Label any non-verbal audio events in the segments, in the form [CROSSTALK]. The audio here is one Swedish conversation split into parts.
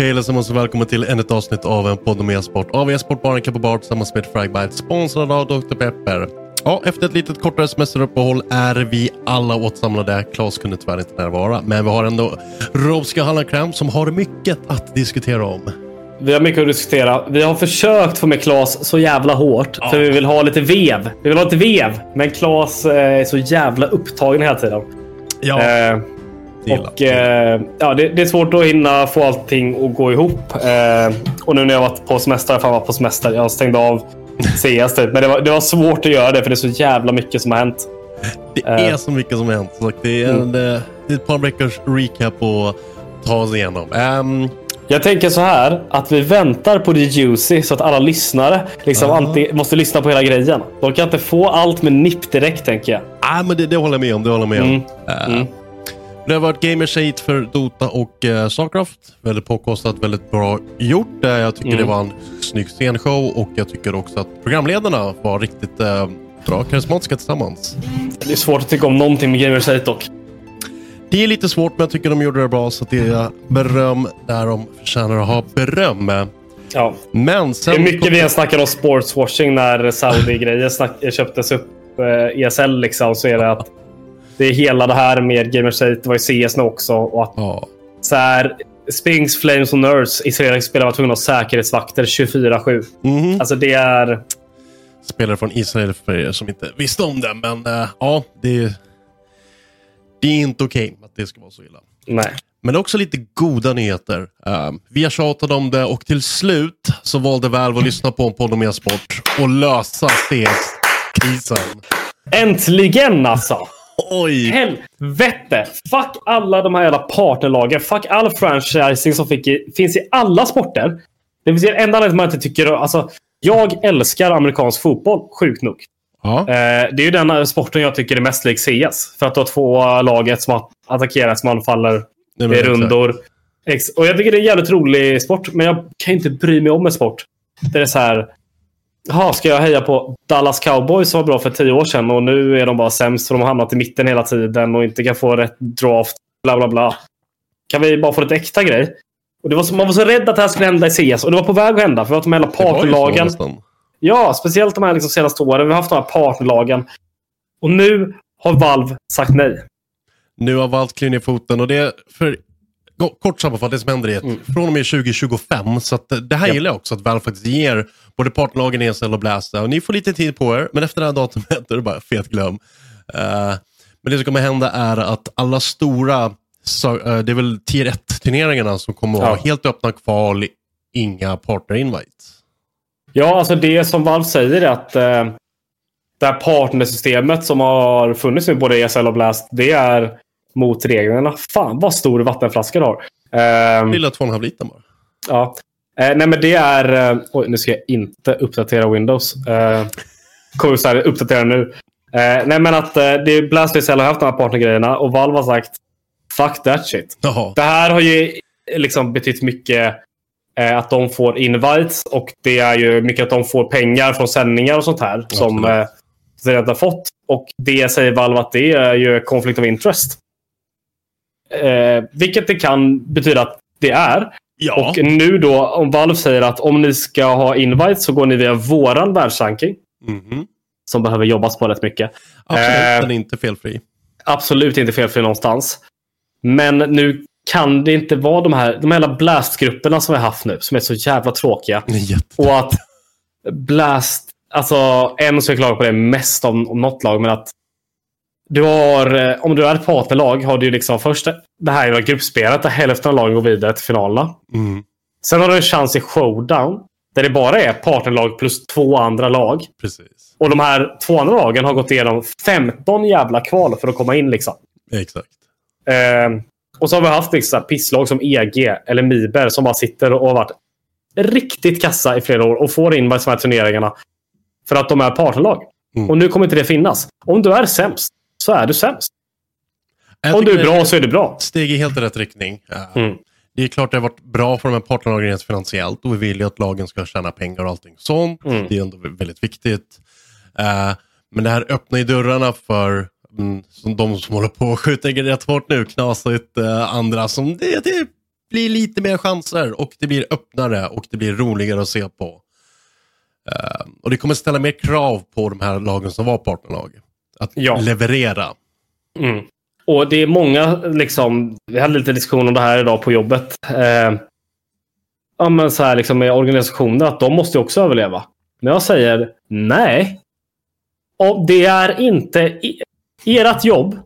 Hej allesammans och välkommen till ännu ett avsnitt av en podd om e-sport av e-sportbaren Kappa Bar tillsammans med Fragbite sponsrad av Dr. Pepper. Ja, efter ett litet kortare semesteruppehåll är vi alla åtsamlade. Claes kunde tyvärr inte närvara, men vi har ändå Robska Hallandkräm som har mycket att diskutera om. Vi har mycket att diskutera. Vi har försökt få med Klas så jävla hårt. För vi vill ha lite vev. Vi vill ha lite vev. Men Klas eh, är så jävla upptagen hela tiden. Ja, Eh. Och eh, ja, det, det är svårt att hinna få allting att gå ihop. Eh, och nu när jag varit på semester, fan var på semester. Jag stängde av CS. Men det var, det var svårt att göra det för det är så jävla mycket som har hänt. [LAUGHS] det är så mycket som har hänt. Så det, är en, eh, det är ett par veckors recap att ta oss igenom. Ehm, Jag tänker så här att vi väntar på det juicy så att alla lyssnare liksom Ja. antingen måste lyssna på hela grejen. De kan inte få allt med nipp direkt tänker jag. ah, men det, det håller jag med om. Det håller jag med om. Mm. Eh, Mm. Det har varit Gamershade för Dota och uh, Starcraft. Väldigt påkostat, väldigt bra gjort. Eh, jag tycker Mm. det var en snygg scenshow och jag tycker också att programledarna var riktigt uh, bra, karismatiska tillsammans. Det är svårt att tycka om någonting med Gamersite dock. Det är lite svårt men jag tycker de gjorde det bra så det är beröm där de förtjänar att ha beröm. Ja. Men Det sen... är mycket vi snackade om sportswashing när Saudi-grejer köptes upp. Eh, ESL liksom. Så är det att det är hela det här med Gamersite. Det var ju CS nu också. Och att Ja, så här, Spings, Flames och Nerds, israeliska spelare var tvungna att ha säkerhetsvakter 24-7. mhm. Alltså det är... Spelare från Israel för er som inte visste om det. Men eh, ja, det, det är inte okej att det ska vara så illa. Nej. Men är också lite goda nyheter. Um, vi har tjatat om det och till slut så valde Valve att lyssna på en podd om e-sport och lösa CS-krisen. Äntligen alltså! Oj! Helvete! Fuck alla de här jävla partnerlagen. Fuck all franchising som i, finns i alla sporter. Det finns en enda anledning man inte tycker... Alltså, jag älskar amerikansk fotboll, sjukt nog. Ja, Eh, det är ju den sporten jag tycker är mest lik CS. För att du har två laget som att- attackerar, som anfaller. Det är rundor. Och jag tycker det är en jävligt rolig sport, men jag kan inte bry mig om en sport. Det är så här... Jaha, ska jag heja på Dallas Cowboys som var bra för tio år sedan och nu är de bara sämst för de har hamnat i mitten hela tiden och inte kan få rätt draft. Bla, bla, bla. Kan vi bara få lite äkta grej? Och det var så, man var så rädd att det här skulle hända i CS och det var på väg att hända för att de här hela partnerlagen. Ja, speciellt de här liksom senaste åren. Vi har haft de här partnerlagen. Och nu har Valve sagt nej. Nu har Valve klivit ner foten och det är för kort sammanfattat det som händer är att från och med 2025 så det här Ja. gillar jag också att Valve faktiskt ger både partnerlagen ESL och Blasta och ni får lite tid på er men efter det här datumet [LAUGHS] är det bara fet glöm. Eh, men det som kommer hända är att alla stora, så, eh, det är väl tier 1-turneringarna som kommer att Ja. ha helt öppna kval, inga partner-invites. Ja, alltså det som Valve säger är att eh, det här partnersystemet som har funnits med både ESL och Blast, det är mot reglerna. Fan vad stor vattenflaska du har. Eh, Lilla 2,5 liter bara. ja. Eh, nej men det är... Eh, oj, nu ska jag inte uppdatera Windows. Eh, kommer så här, uppdatera nu. Eh, nej men att eh, det är ESL har haft de här partnergrejerna och Valve har sagt Fuck that shit. Jaha. Det här har ju liksom betytt mycket eh, att de får invites och det är ju mycket att de får pengar från sändningar och sånt här som Absolut. eh, de redan har fått. Och det säger Valve att det är ju conflict of interest. Eh, vilket det kan betyda att det är. Ja. Och nu då, om Valve säger att om ni ska ha invites så går ni via våran världsranking. Mhm. Som behöver jobbas på rätt mycket. Absolut, Eh, den är inte felfri. absolut inte felfri någonstans. Men nu kan det inte vara de här, de här jävla blastgrupperna som vi har haft nu, som är så jävla tråkiga. Och att blast, alltså en som jag klagar på det mest om, om något lag, men att du har, eh, om du är ett partnerlag har du ju liksom först det här jävla gruppspelet där hälften av lagen går vidare till finalerna. Mm, Sen har du en chans i showdown, där det bara är partnerlag plus två andra lag. precis. Och de här två andra lagen har gått igenom 15 jävla kval för att komma in liksom. Exakt. Eh, och så har vi haft liksom, pisslag som EG eller Miber som bara sitter och har varit riktigt kassa i flera år och får in de här turneringarna. För att de är partnerlag. Mm. Och nu kommer inte det finnas. Om du är sämst så är du sämst. Jag Om du är bra så är du bra. Steg i helt rätt riktning. Ja. Mm. Det är klart det har varit bra för de här partnerlagen rent finansiellt och vi vill ju att lagen ska tjäna pengar och allting sånt. Mm. Det är ändå väldigt viktigt. Eh, men det här öppnar ju dörrarna för mm, som de som håller på att skjuta rätt hårt nu, knasigt uh, andra som det, det blir lite mer chanser och det blir öppnare och det blir roligare att se på. Eh, och det kommer ställa mer krav på de här lagen som var partnerlag. Att Ja. leverera. Mm. Och det är många, liksom, vi hade lite diskussion om det här idag på jobbet. Eh, ja, men så här, liksom, med organisationer, att de måste ju också överleva. Men jag säger nej. Och det är inte... Ert jobb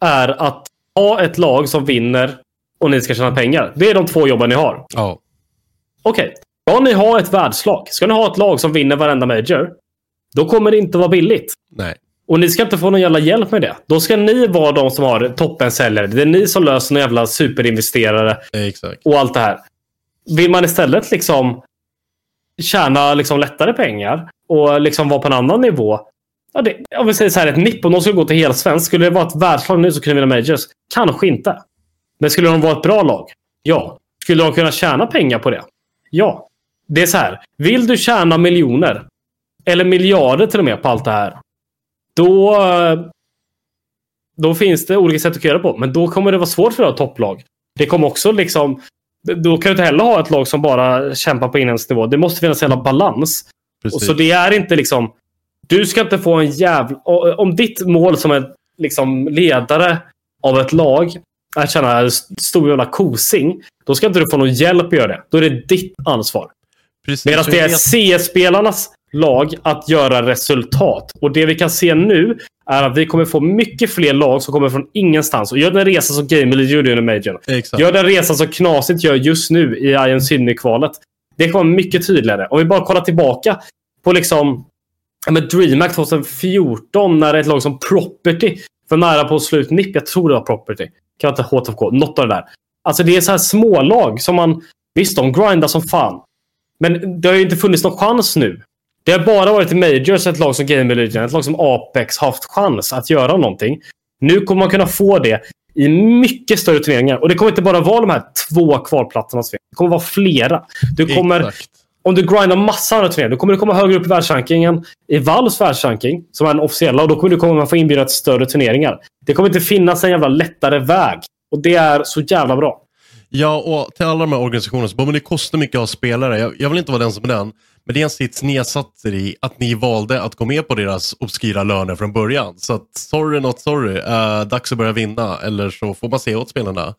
är att ha ett lag som vinner och ni ska tjäna pengar. Det är de två jobben ni har. Ja, Okej, ska ni ha ett världslag, ska ni ha ett lag som vinner varenda major, då kommer det inte vara billigt. nej. Och ni ska inte få någon jävla hjälp med det. Då ska ni vara de som har toppensäljare. Det är ni som löser någon jävla superinvesterare Exakt. och allt det här. Vill man istället liksom tjäna liksom lättare pengar och liksom vara på en annan nivå. Ja, det, om vi säger så här, ett NIP, om de skulle gå till helsvensk, skulle det vara ett världslag nu så kunde vi vinna majors? Kanske inte. Men skulle de vara ett bra lag? Ja. Skulle de kunna tjäna pengar på det? Ja. Det är så här, vill du tjäna miljoner, eller miljarder till och med på allt det här, då, då finns det olika sätt att göra på. Men då kommer det vara svårt för att ha topplag. Det kommer också liksom... Då kan du inte heller ha ett lag som bara kämpar på inhemsk nivå. Det måste finnas en jävla balans. Och så det är inte liksom... Du ska inte få en jävla... Om ditt mål som en liksom, ledare av ett lag är att tjäna stor jävla kosing. Då ska inte du få någon hjälp att göra det. Då är det ditt ansvar. Medan det är CS-spelarnas lag att göra resultat. Och det vi kan se nu är att vi kommer få mycket fler lag som kommer från ingenstans och gör den resa som Game League gjorde under Major. Exakt. Gör den resa som Knasigt gör just nu i Iron Synny-kvalet. Det kommer mycket tydligare. Om vi bara kollar tillbaka på liksom men DreamHack 2014 när ett lag som Property var nära på att slå ut NIP. Jag tror det var Property. Kan inte HTFK. Något av det där. Alltså det är så här smålag som man... Visst, de grindar som fan. Men det har ju inte funnits någon chans nu. Det har bara varit i Majors ett lag som Game Legion, ett lag som Apex haft chans att göra någonting. Nu kommer man kunna få det i mycket större turneringar. Och det kommer inte bara vara de här två kvalplatserna. Det kommer vara flera. Du kommer, Exakt. om du grindar massa andra turneringar, då kommer du komma högre upp i världsrankingen. I Valves världsranking, som är den officiella, och då kommer du komma få inbjuda till större turneringar. Det kommer inte finnas en jävla lättare väg. Och det är så jävla bra. Ja, och till alla de här organisationerna så bara, men det kostar mycket att ha spelare. Jag, jag vill inte vara den som är den. Men det är en sits ni har satt er i att ni valde att gå med på deras obskyra löner från början. Så att, sorry not sorry, uh, dags att börja vinna. Eller så får man säga åt spelarna,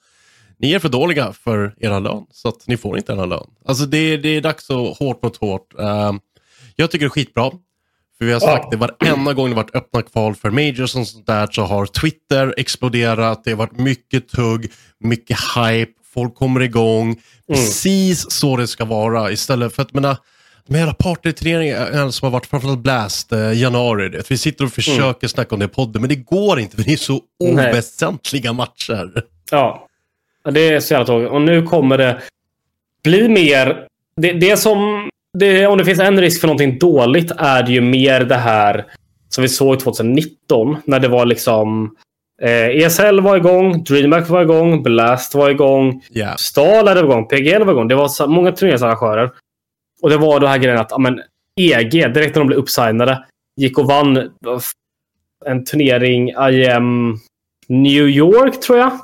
ni är för dåliga för era lön. Så att ni får inte era lön. Alltså det, det är dags att hårt mot hårt. Uh, jag tycker det är skitbra. För vi har sagt det, varenda gång det varit öppna kval för majors och sånt där så har Twitter exploderat. Det har varit mycket tugg, mycket hype, folk kommer igång. Precis så det ska vara istället för att, menar, med hela partyturneringen som har varit framförallt Blast, eh, januari. Det. Vi sitter och försöker mm. snacka om det i podden, men det går inte för det är så oväsentliga matcher. Ja, det är så jävla tråkigt. Och nu kommer det bli mer... Det, det som... Det, om det finns en risk för någonting dåligt är det ju mer det här som vi såg 2019 när det var liksom Eh, ESL var igång, DreamHack var igång, Blast var igång, yeah. Stal var igång, PGL var igång. Det var så många turneringsarrangörer. Och det var den här grejen att amen, EG, direkt när de blev uppsignade, gick och vann en turnering IM New York, tror jag.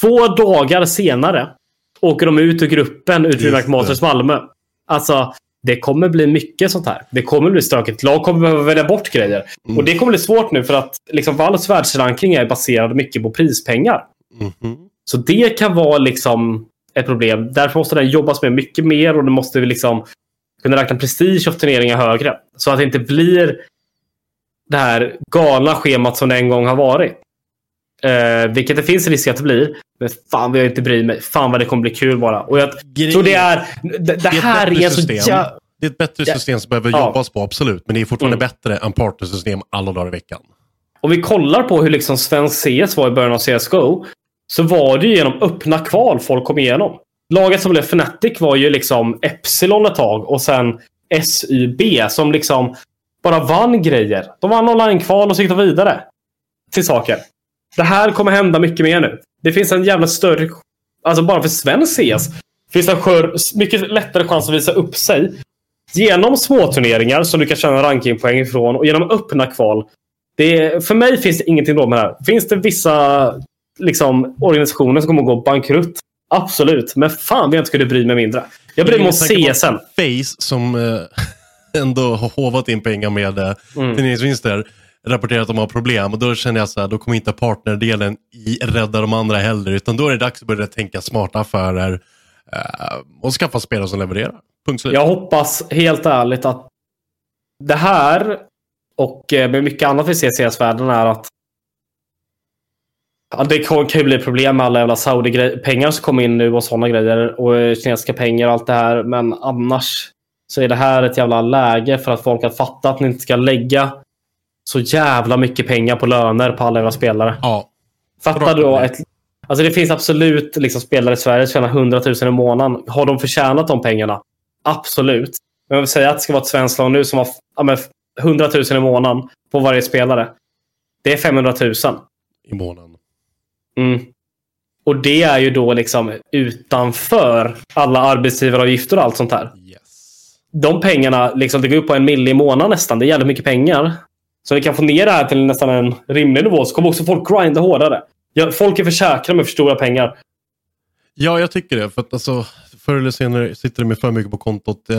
Två dagar senare åker de ut ur gruppen ur DreamHack Masters Malmö. Alltså, det kommer bli mycket sånt här. Det kommer bli stökigt. Lag kommer behöva välja bort grejer. Mm. Och det kommer bli svårt nu för att liksom, Valves världsrankning är baserad mycket på prispengar. Mm. Så det kan vara liksom ett problem. Därför måste den jobbas med mycket mer och det måste vi liksom kunna räkna prestige av turneringar högre. Så att det inte blir det här galna schemat som det en gång har varit. Eh, vilket det finns risk att det blir. Men fan vad jag inte bryr mig. Fan vad det kommer bli kul bara. Och jag Grejen, tror det är... Det, det, det här är, är så ja, Det är ett bättre system som behöver ja. jobbas på, absolut. Men det är fortfarande mm. bättre än partnersystem alla dagar i veckan. Om vi kollar på hur liksom svensk CS var i början av CSGO. Så var det ju genom öppna kval folk kom igenom. Laget som blev Fnatic var ju liksom Epsilon ett tag och sen SYB som liksom bara vann grejer. De vann online-kval och så gick de vidare till saker. Det här kommer hända mycket mer nu. Det finns en jävla större... Alltså bara för svensk CS finns det en skör... mycket lättare chans att visa upp sig genom småturneringar som du kan tjäna rankingpoäng ifrån och genom öppna kval. Det för mig finns det ingenting då med det här. Finns det vissa liksom, organisationer som kommer att gå bankrutt? Absolut. Men fan vad jag inte skulle bry mig mindre. Jag bryr mig om CSN. Face som eh, [LAUGHS] ändå har hovat in pengar med eh, mm. turneringsvinster rapporterar att de har problem och då känner jag så här, då kommer inte partnerdelen i rädda de andra heller utan då är det dags att börja tänka smarta affärer uh, och skaffa spelare som levererar. Punkt slut. Jag hoppas helt ärligt att det här och eh, med mycket annat vi ser i CS-världen är att Ja, det kan ju bli problem med alla jävla Saudi-pengar som kommer in nu och sådana grejer. Och eh, kinesiska pengar och allt det här. Men annars så är det här ett jävla läge för att folk har fattat att ni inte ska lägga så jävla mycket pengar på löner på alla era spelare. Ja. Fattar du då? Ett, alltså det finns absolut liksom spelare i Sverige som tjänar 100 000 i månaden. Har de förtjänat de pengarna? Absolut. Men jag vill säga att det ska vara ett svenskt lag nu som har ja, 100 000 i månaden på varje spelare. Det är 500 000. I månaden. Mm. Och det är ju då liksom utanför alla arbetsgivaravgifter och allt sånt här. Yes. De pengarna, liksom, det går upp på en mille i månaden nästan. Det är jävligt mycket pengar. Så vi kan få ner det här till nästan en rimlig nivå så kommer också folk grinda hårdare. Folk är för säkra med för stora pengar. Ja, jag tycker det. För att alltså, förr eller senare sitter det med för mycket på kontot.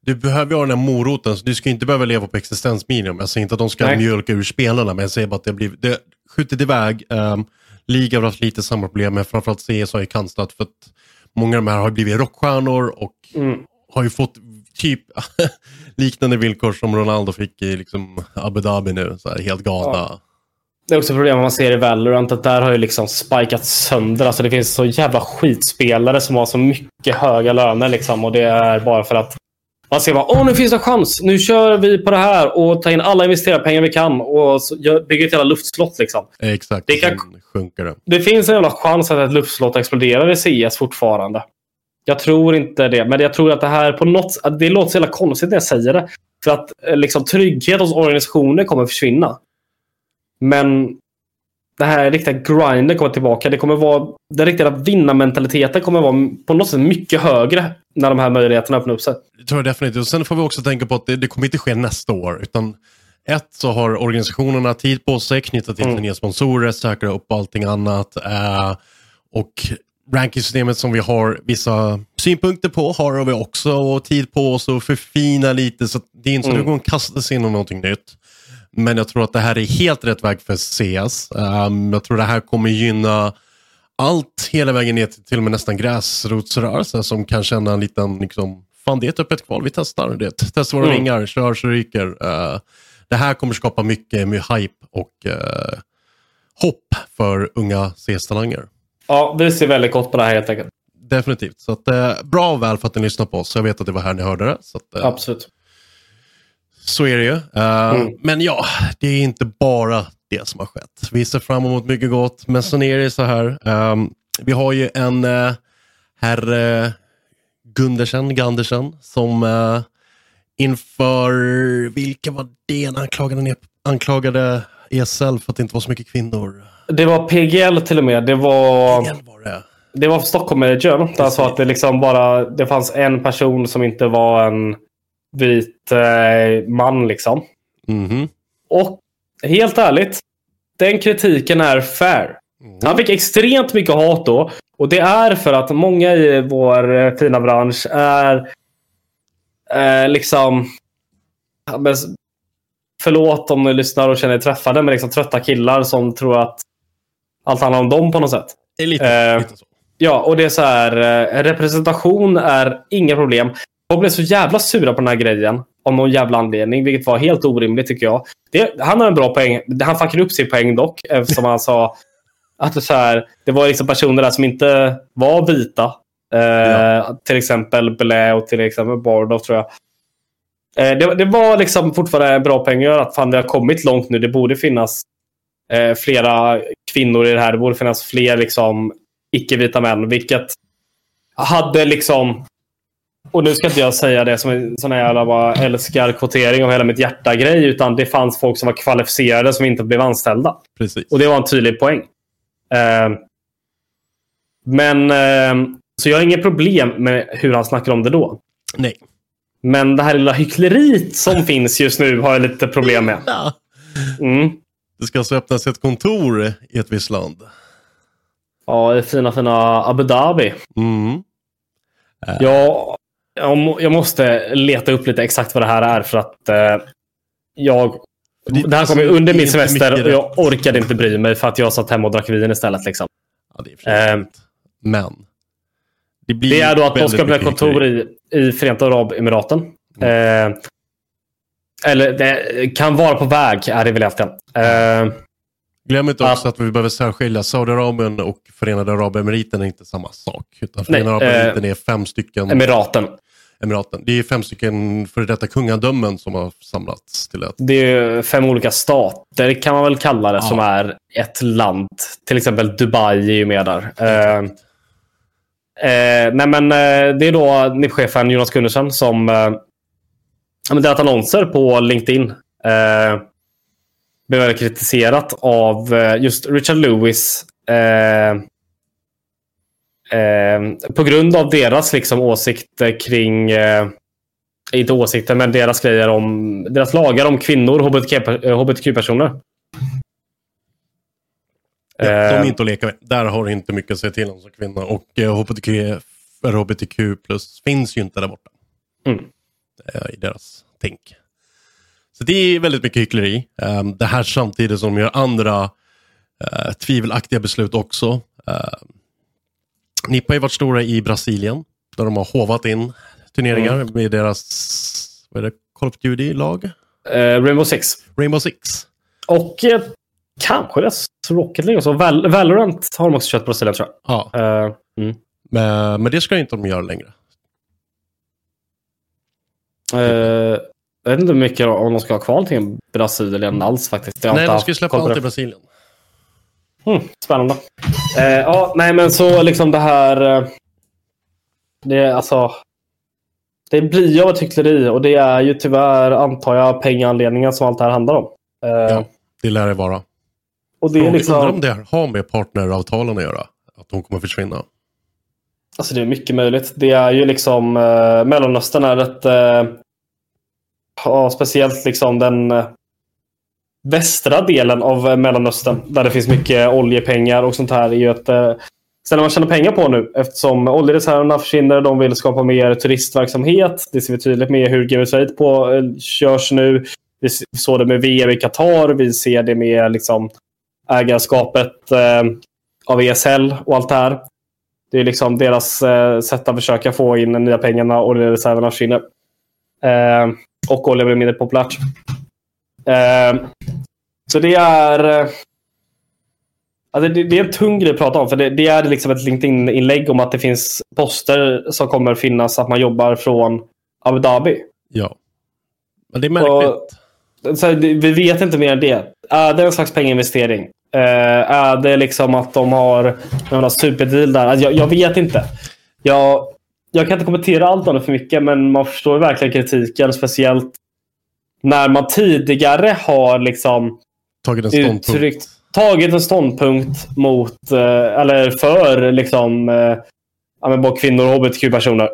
Du behöver ju ha den här moroten. Så du ska inte behöva leva på existensminimum. Jag säger inte att de ska Nej. mjölka ur spelarna, men jag säger bara att det blir det skjutit iväg. Um, Liga har haft lite samma problem, men framförallt CS har ju kanslat för att många av de här har blivit rockstjärnor och mm. har ju fått typ [LAUGHS] liknande villkor som Ronaldo fick i liksom Abu Dhabi nu. Så här, helt galna. Ja. Det är också problem man ser i Valorant att där har ju liksom spikat sönder. Alltså det finns så jävla skitspelare som har så mycket höga löner liksom. Och det är bara för att man ser bara, åh nu finns det en chans. Nu kör vi på det här och tar in alla investerarpengar vi kan och bygger ett jävla luftslott liksom. Exakt, det, kan, sjunker det. det finns en jävla chans att ett luftslott exploderar i CS fortfarande. Jag tror inte det, men jag tror att det här på något Det låter så jävla konstigt när jag säger det. För att eh, liksom, trygghet hos organisationer kommer försvinna. Men det här riktiga grinden kommer tillbaka. Det kommer vara, den riktiga vinnarmentaliteten kommer vara på något sätt mycket högre när de här möjligheterna öppnar upp sig. Det tror jag definitivt. Och sen får vi också tänka på att det, det kommer inte ske nästa år. Utan ett så har organisationerna tid på sig, knyta till mm. nya sponsorer, säkra upp allting annat. Eh, och rankingsystemet som vi har vissa synpunkter på har vi också tid på oss att förfina lite. Så det är inte så mm. att det går att kasta sig in i någonting nytt. Men jag tror att det här är helt rätt väg för CS. Um, jag tror det här kommer gynna allt hela vägen ner till till och med nästan gräsrotsrörelse som kan känna en liten, liksom, fan det är ett öppet kval, vi testar det. Testar våra mm. vingar, kör så ryker. Uh, det här kommer skapa mycket med hype och uh, hopp för unga CS-talanger. Ja, vi ser väldigt gott på det här helt enkelt. definitivt. Så att, eh, bra och väl för att ni lyssnar på oss. Jag vet att det var här ni hörde det. Så, att, eh, Absolut. Så är det ju. Eh, Mm. Men ja, det är inte bara det som har skett. Vi ser fram emot mycket gott, men sen är det så här. ehm, vi har ju en uh, herr uh, Gundersen, Gandersen, som eh, inför, vilka var det? Han anklagade, anklagade ESL för att det inte var så mycket kvinnor. Det var PGL till och med. Det var, Igen var det. det var Stockholm Manager. Där han sa att det liksom bara det fanns en person som inte var en vit eh, man. liksom. Mhm. Och helt ärligt, den kritiken är fair. Han fick extremt mycket hat då. Och det är för att många i vår eh, fina bransch är eh, liksom... Förlåt om ni lyssnar och känner er träffade, men liksom trötta killar som tror att allt handlar om dem på något sätt. Lite, Eh, lite så. Ja, och det är så här. eh, Representation är inga problem. Folk blev så jävla sura på den här grejen. Av någon jävla anledning. Vilket var helt orimligt tycker jag. Det, han har en bra poäng. Han fuckade upp sin poäng dock. Eftersom han sa att det, så här, det var liksom personer där som inte var vita. Eh, Ja. Till exempel Blä och till exempel Bardov tror jag. Eh, det, det var liksom fortfarande en bra poäng. Att fan, det har kommit långt nu. Det borde finnas eh, flera kvinnor i det här. Det borde finnas fler liksom icke-vita män. Vilket hade liksom... Och nu ska inte jag säga det som en sån här jävla bara älskar kvotering av hela mitt hjärta-grej. Utan det fanns folk som var kvalificerade som inte blev anställda. Precis. Och det var en tydlig poäng. Eh, men... Eh, så jag har inget problem med hur han snackar om det då. Nej. Men det här lilla hyckleriet som finns just nu har jag lite problem med. Mm. Det ska alltså öppnas ett kontor i ett visst land. Ja, i fina, fina Abu Dhabi. Mm. Jag, jag, jag måste leta upp lite exakt vad det här är för att eh, jag... Det- Det, här kom ju under min semester och jag orkade inte bry mig för att jag satt hemma och drack vin istället. Liksom. Ja, det är Eh, Men. Det, Det är då att de ska öppna kontor i, i Förenta Arabemiraten. Eh, eller det kan vara på väg, är det väl egentligen. Eh, Glöm inte också att- att vi behöver särskilja Saudiarabien och Förenade Arabemiraten är inte samma sak. Utan Förenade eh, Arabemiraten är fem stycken Emiraten. Emiraten. Det är fem stycken före detta kungadömen som har samlats till ett. Det är fem olika stater kan man väl kalla det Ja. som är ett land. Till exempel Dubai är ju med där. Eh, eh, nej men eh, det är då NIP-chefen Jonas Gundersen som eh, delat annonser på LinkedIn. Eh, blev väldigt kritiserat av eh, just Richard Lewis. Eh, eh, på grund av deras liksom, åsikter kring eh, inte åsikter, men deras grejer om deras lagar om kvinnor, HBTQ, eh, hbtq-personer. Ja, de Eh, är inte att leka med. Där har du inte mycket att säga till om som kvinna. Och eh, HBTQ, för HBTQ plus finns ju inte där borta. Mm. Eh, I deras tänk. Så det är väldigt mycket hyckleri. Eh, det här samtidigt som de gör andra eh, tvivelaktiga beslut också. Nippa har ju varit stora i Brasilien. Där de har hovat in turneringar Mm. med deras vad är det, Call of Duty-lag. eh, Rainbow Six. Rainbow Six. Och eh, kanske deras Rocket League också. Val Valorant har de också kört på Brasilien tror Ja, jag. Eh, mm. men, men det ska inte de göra längre. Eh, jag vet inte hur mycket om de ska ha kvar till Brasilien alls faktiskt. Nej, de ska ju släppa allt i Brasilien. Mm, spännande. Eh, ja, nej men så liksom det här. eh, Det är alltså. Det blir ju av ett hyckleri och det är ju tyvärr antar jag pengaanledningen som allt det här handlar om. Eh, Ja, det lär det vara. Och det är Frågan- Undrar liksom. om det har med partneravtalen att göra. Att de kommer försvinna. Alltså det är mycket möjligt. Det är ju liksom eh, Mellanöstern är ett. Eh, ja, speciellt liksom den eh, västra delen av eh, Mellanöstern. Där det finns mycket oljepengar och sånt här. är ju ett eh, ställe man tjänar pengar på nu. Eftersom oljereserverna försvinner. De vill skapa mer turistverksamhet. Det ser vi tydligt med hur Game of Trade på eh, körs nu. Vi såg det med VM i Qatar. Vi ser det med liksom ägarskapet eh, av ESL och allt det här. Det är liksom deras eh, sätt att försöka få in nya pengarna och reserverna försvinner. Eh, och olja blir mindre populärt. Eh, så det är... Eh, Alltså det, det, är en tung grej att prata om. För det, det är liksom ett LinkedIn-inlägg om att det finns poster som kommer finnas att man jobbar från Abu Dhabi. Ja. Men det är märkligt. Och, så, vi vet inte mer än det. Är det en slags penginvestering? Uh, är det liksom att de har en superdeal där? Alltså, jag, jag, vet inte. Jag, jag kan inte kommentera allt om det för mycket, men man förstår verkligen kritiken. Speciellt när man tidigare har liksom tagit en ståndpunkt. Uttryckt, tagit en ståndpunkt mot, uh, eller för liksom, uh, ja, både kvinnor och hbtq-personer.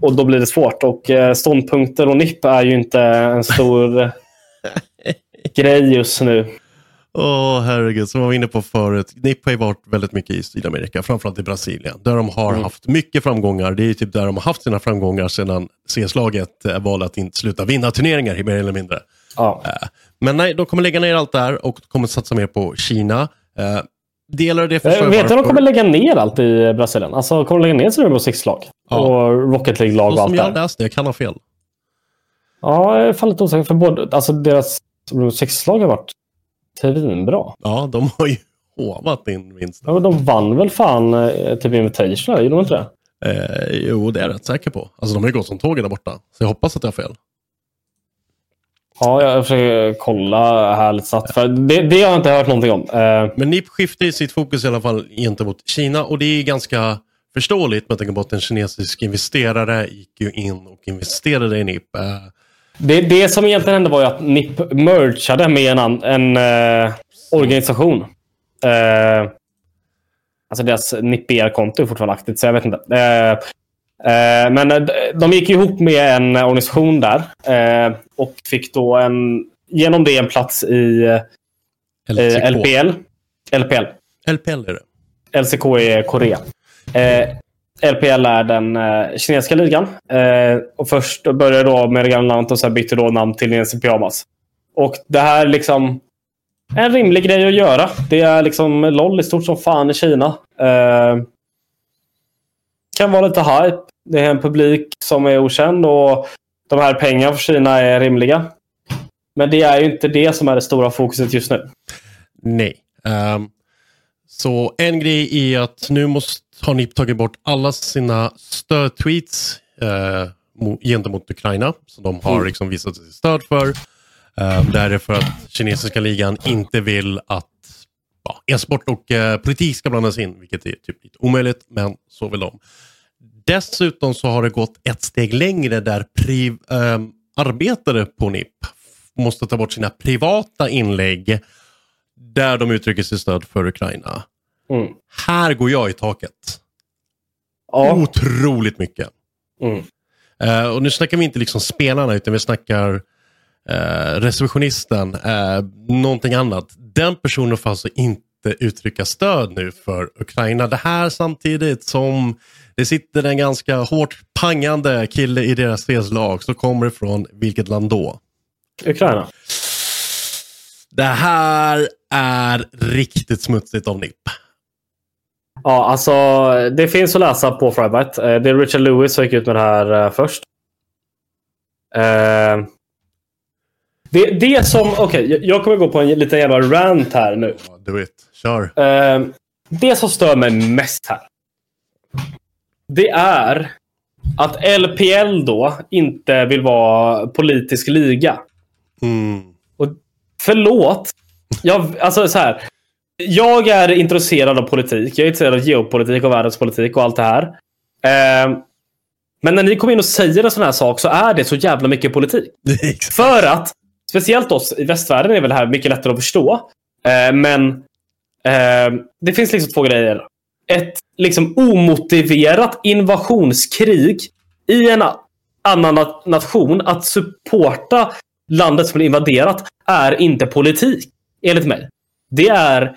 Och då blir det svårt. Och ståndpunkter och NIP är ju inte en stor [LAUGHS] grej just nu. Åh oh, herregud, som jag var inne på förut. NIP har ju varit väldigt mycket i Sydamerika, framförallt i Brasilien. Där de har mm. haft mycket framgångar. Det är typ där de har haft sina framgångar sedan CS-laget eh, valde att inte sluta vinna turneringar, mer eller mindre. Ja. Eh, men nej, de kommer lägga ner allt där och kommer satsa mer på Kina. Eh, delar det förstår Vet du de kommer lägga ner allt i Brasilien? Alltså kommer de lägga ner sina Rainbow Six-lag? Ja. Och Rocket League-lag och allt som jag läste, jag kan ha fel. Ja, jag är fan lite osäker. För både, alltså deras Rainbow Six-lag har varit svinbra. Ja, de har ju [LAUGHS] hovat in vinsten. Ja, de vann väl fan eh, typ Invitational, gjorde de inte det? Eh, jo, det är jag rätt säker på. Alltså de har ju gått som tåget där borta. Så jag hoppas att jag har fel. Ja, jag försöker kolla här lite snabbt. För det, det har jag inte hört någonting om. Eh. Men NIP skiftar sitt fokus i alla fall gentemot Kina och det är ganska förståeligt med tanke på att en kinesisk investerare gick ju in och investerade i NIP. Eh, det, det som egentligen hände var ju att NIP mergade med en, en uh, organisation. Uh, alltså deras NIP-konto är fortfarande aktivt, så jag vet inte. Uh, men de gick ihop med en organisation där och fick då en, genom det en plats i LPL. LPL. LPL är det. LCK är Korea. LPL är den eh, kinesiska ligan. Eh, och först började då med det gamla namnet och sen bytte då namn till Nensi Pyjamas. Och det här liksom en rimlig grej att göra. Det är liksom LOL i stort som fan i Kina. Eh, kan vara lite hype. Det är en publik som är okänd och de här pengarna för Kina är rimliga. Men det är ju inte det som är det stora fokuset just nu. Nej. Um, så en grej är att nu måste har NIP tagit bort alla sina stödtweets eh, gentemot Ukraina som de har mm. liksom visat sitt stöd för. Eh, det är för att kinesiska ligan inte vill att ja, e-sport och eh, politik ska blandas in, vilket är typ lite omöjligt, men så vill de. Dessutom så har det gått ett steg längre där priv, eh, arbetare på NIP måste ta bort sina privata inlägg där de uttrycker sitt stöd för Ukraina. Mm. Här går jag i taket. Ja. Otroligt mycket. Mm. Uh, och nu snackar vi inte liksom spelarna utan vi snackar uh, receptionisten, uh, någonting annat. Den personen får alltså inte uttrycka stöd nu för Ukraina. Det här samtidigt som det sitter en ganska hårt pangande kille i deras lag som kommer från vilket land då? Ukraina. Det här är riktigt smutsigt av NIP. Ja, alltså det finns att läsa på Frybite. Eh, det är Richard Lewis som gick ut med det här eh, först. Uh, det, det som, okej, okay, jag kommer gå på en liten jävla rant här nu. Du vet, kör. Det som stör mig mest här. Det är att LPL då inte vill vara politisk liga. Mm. Och förlåt. Jag, alltså så här jag är intresserad av politik. Jag är intresserad av geopolitik och världspolitik och allt det här. Eh, men när ni kommer in och säger en sån här sak så är det så jävla mycket politik. [LAUGHS] För att, speciellt oss i västvärlden är väl det här mycket lättare att förstå. Eh, men eh, det finns liksom två grejer. Ett liksom omotiverat invasionskrig i en annan nation. Att supporta landet som blir invaderat är inte politik, enligt mig. Det är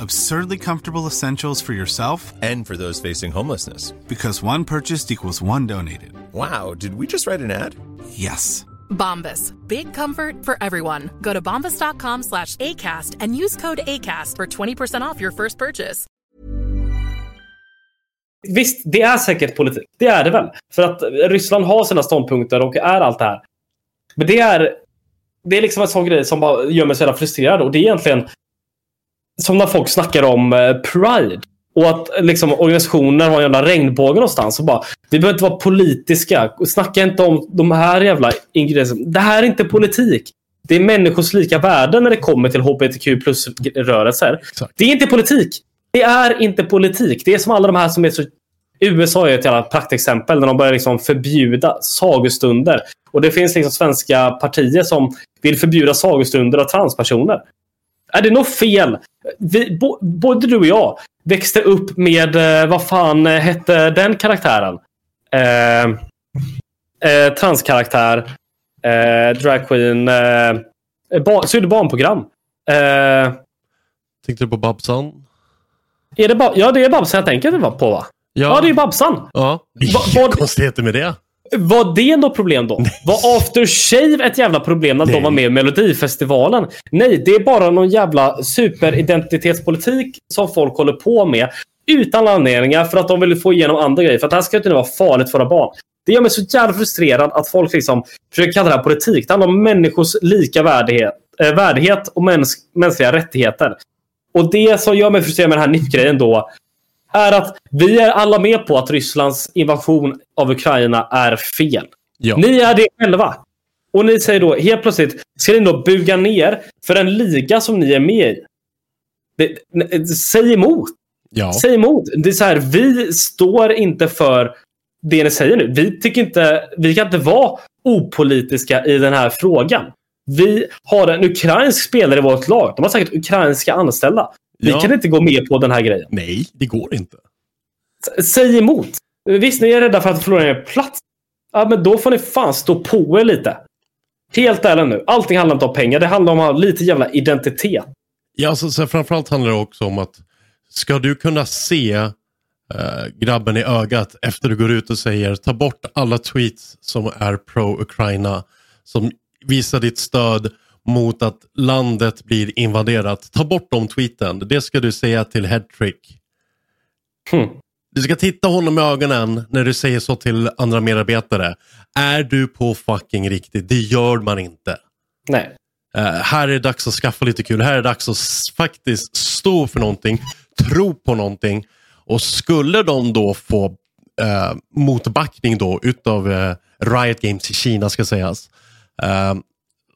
absurdly comfortable essentials for yourself and for those facing homelessness. Because one purchased equals one donated. Wow, did we just write an ad? Yes. Bombas. Big comfort for everyone. Go to bombas.com slash ACAST and use code ACAST for 20% off your first purchase. Visst, det är säkert politik. Det är det väl. För att Ryssland har sina ståndpunkter och är allt det här. Men det är, det är liksom en sån grej som bara gör mig så jävla frustrerad. Och det är egentligen som när folk snackar om eh, Pride. Och att liksom, organisationer har en jävla regnbåge någonstans. Och bara, vi behöver inte vara politiska. Snacka inte om de här jävla ingredienserna. Det här är inte politik. Det är människors lika värde när det kommer till hbtq plus-rörelser. Det är inte politik. Det är inte politik. Det är som alla de här som är så... USA är ett jävla praktexempel när de börjar liksom förbjuda sagostunder. Och det finns liksom svenska partier som vill förbjuda sagostunder av transpersoner. Är det något fel? Vi, bo, både du och jag växte upp med, eh, vad fan hette den karaktären? Eh, eh, transkaraktär. Eh, dragqueen. Eh, ba, så är det barnprogram. Eh, Tänkte du på Babsan? Är det ba, ja, det är Babsan jag tänker på va? Ja, ja det är Babsan. Ja, inga konstigheter med det. Var det något problem då? Var After Shave ett jävla problem när Nej. de var med i Melodifestivalen? Nej, det är bara någon jävla superidentitetspolitik som folk håller på med utan anledningar för att de vill få igenom andra grejer. För att det här ska inte vara farligt för våra barn. Det gör mig så jävla frustrerad att folk liksom försöker kalla det här politik. Det handlar om människors lika värdighet, äh, värdighet och mäns mänskliga rättigheter. Och det som gör mig frustrerad med den här NIP-grejen då är att vi är alla med på att Rysslands invasion av Ukraina är fel. Ja. Ni är det själva. Och ni säger då helt plötsligt, ska ni då buga ner för en liga som ni är med i? Det, säg emot. Ja. Säg emot. Det är så här, vi står inte för det ni säger nu. Vi, tycker inte, vi kan inte vara opolitiska i den här frågan. Vi har en ukrainsk spelare i vårt lag. De har säkert ukrainska anställda. Vi ja. kan inte gå med på den här grejen. Nej, det går inte. säg emot. Visst, ni är rädda för att förlora er plats. Ja, men då får ni fan stå på er lite. Helt ärligt nu. Allting handlar inte om pengar. Det handlar om att ha lite jävla identitet. Ja, alltså, så framförallt handlar det också om att ska du kunna se äh, grabben i ögat efter du går ut och säger ta bort alla tweets som är pro-Ukraina. Som visar ditt stöd mot att landet blir invaderat. Ta bort de tweeten. Det ska du säga till Headtrick. Hmm. Du ska titta honom i ögonen när du säger så till andra medarbetare. Är du på fucking riktigt? Det gör man inte. Nej. Uh, här är det dags att skaffa lite kul. Här är det dags att faktiskt stå för någonting. Tro på någonting. Och skulle de då få uh, motbackning då utav uh, Riot Games i Kina ska sägas.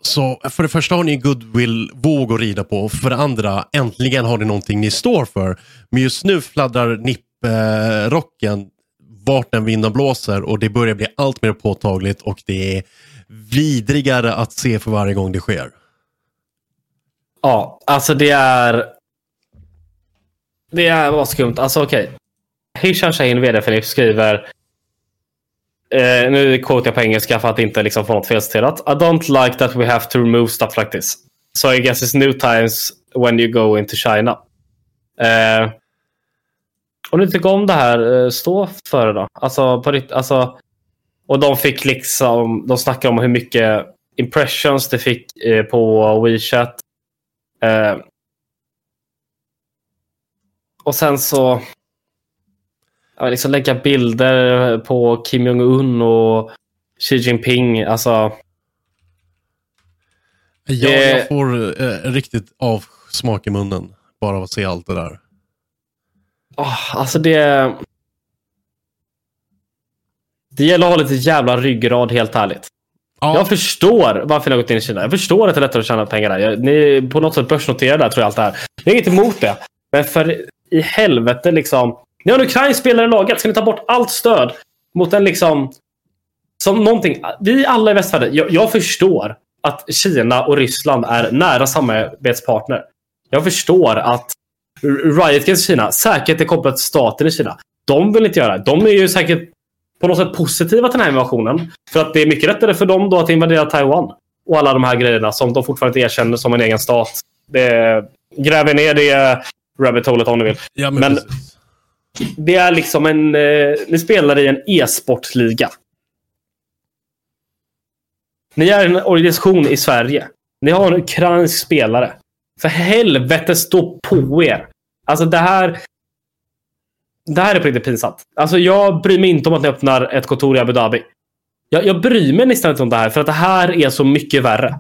Så för det första har ni en goodwill-våg att rida på. För det andra, äntligen har ni någonting ni står för. Men just nu fladdrar NIP-rocken vart den vinden blåser och det börjar bli allt mer påtagligt och det är vidrigare att se för varje gång det sker. Ja, alltså det är... Det är vad skumt. Alltså okej. Okay. Hisham Shahin, vd för NIP, skriver... Uh, nu quotar jag på engelska för att inte liksom få något felciterat. I don't like that we have to remove stuff like this. So I guess it's new times when you go into China. Uh, om du tycker om det här, eh, stå för det då. Alltså, på, alltså, och de fick liksom, de snackar om hur mycket impressions det fick på WeChat. Uh, och sen så ja, liksom lägga bilder på Kim Jong-Un och Xi Jinping. Alltså, ja. Jag får eh, riktigt avsmak i munnen bara av att se allt det där. Oh, alltså det... Det gäller att ha lite jävla ryggrad helt ärligt. Ja. Jag förstår varför ni har gått in i Kina. Jag förstår att det är lättare att tjäna pengar där. Jag, ni är på något sätt börsnoterade där tror jag allt det här. Jag är inte emot det. Men för i helvete liksom. Ni har en ukrainsk spelare i laget. Ska ni ta bort allt stöd mot en liksom... Som någonting. Vi alla i västvärlden. Jag, jag förstår att Kina och Ryssland är nära samarbetspartner. Jag förstår att Riot Games Kina, säkert är kopplat till staten i Kina. De vill inte göra det. De är ju säkert på något sätt positiva till den här invasionen. För att det är mycket lättare för dem då att invadera Taiwan. Och alla de här grejerna som de fortfarande inte erkänner som en egen stat. Det gräver ner det rabbit holet om ni vill. Ja, men, men det är liksom en... Eh, ni spelar i en e-sportliga. Ni är en organisation i Sverige. Ni har en ukrainsk spelare. För helvete, stå på er! Alltså det här... Det här är på riktigt pinsamt. Alltså jag bryr mig inte om att ni öppnar ett kontor i Abu Dhabi. Jag, jag bryr mig nästan inte om det här, för att det här är så mycket värre.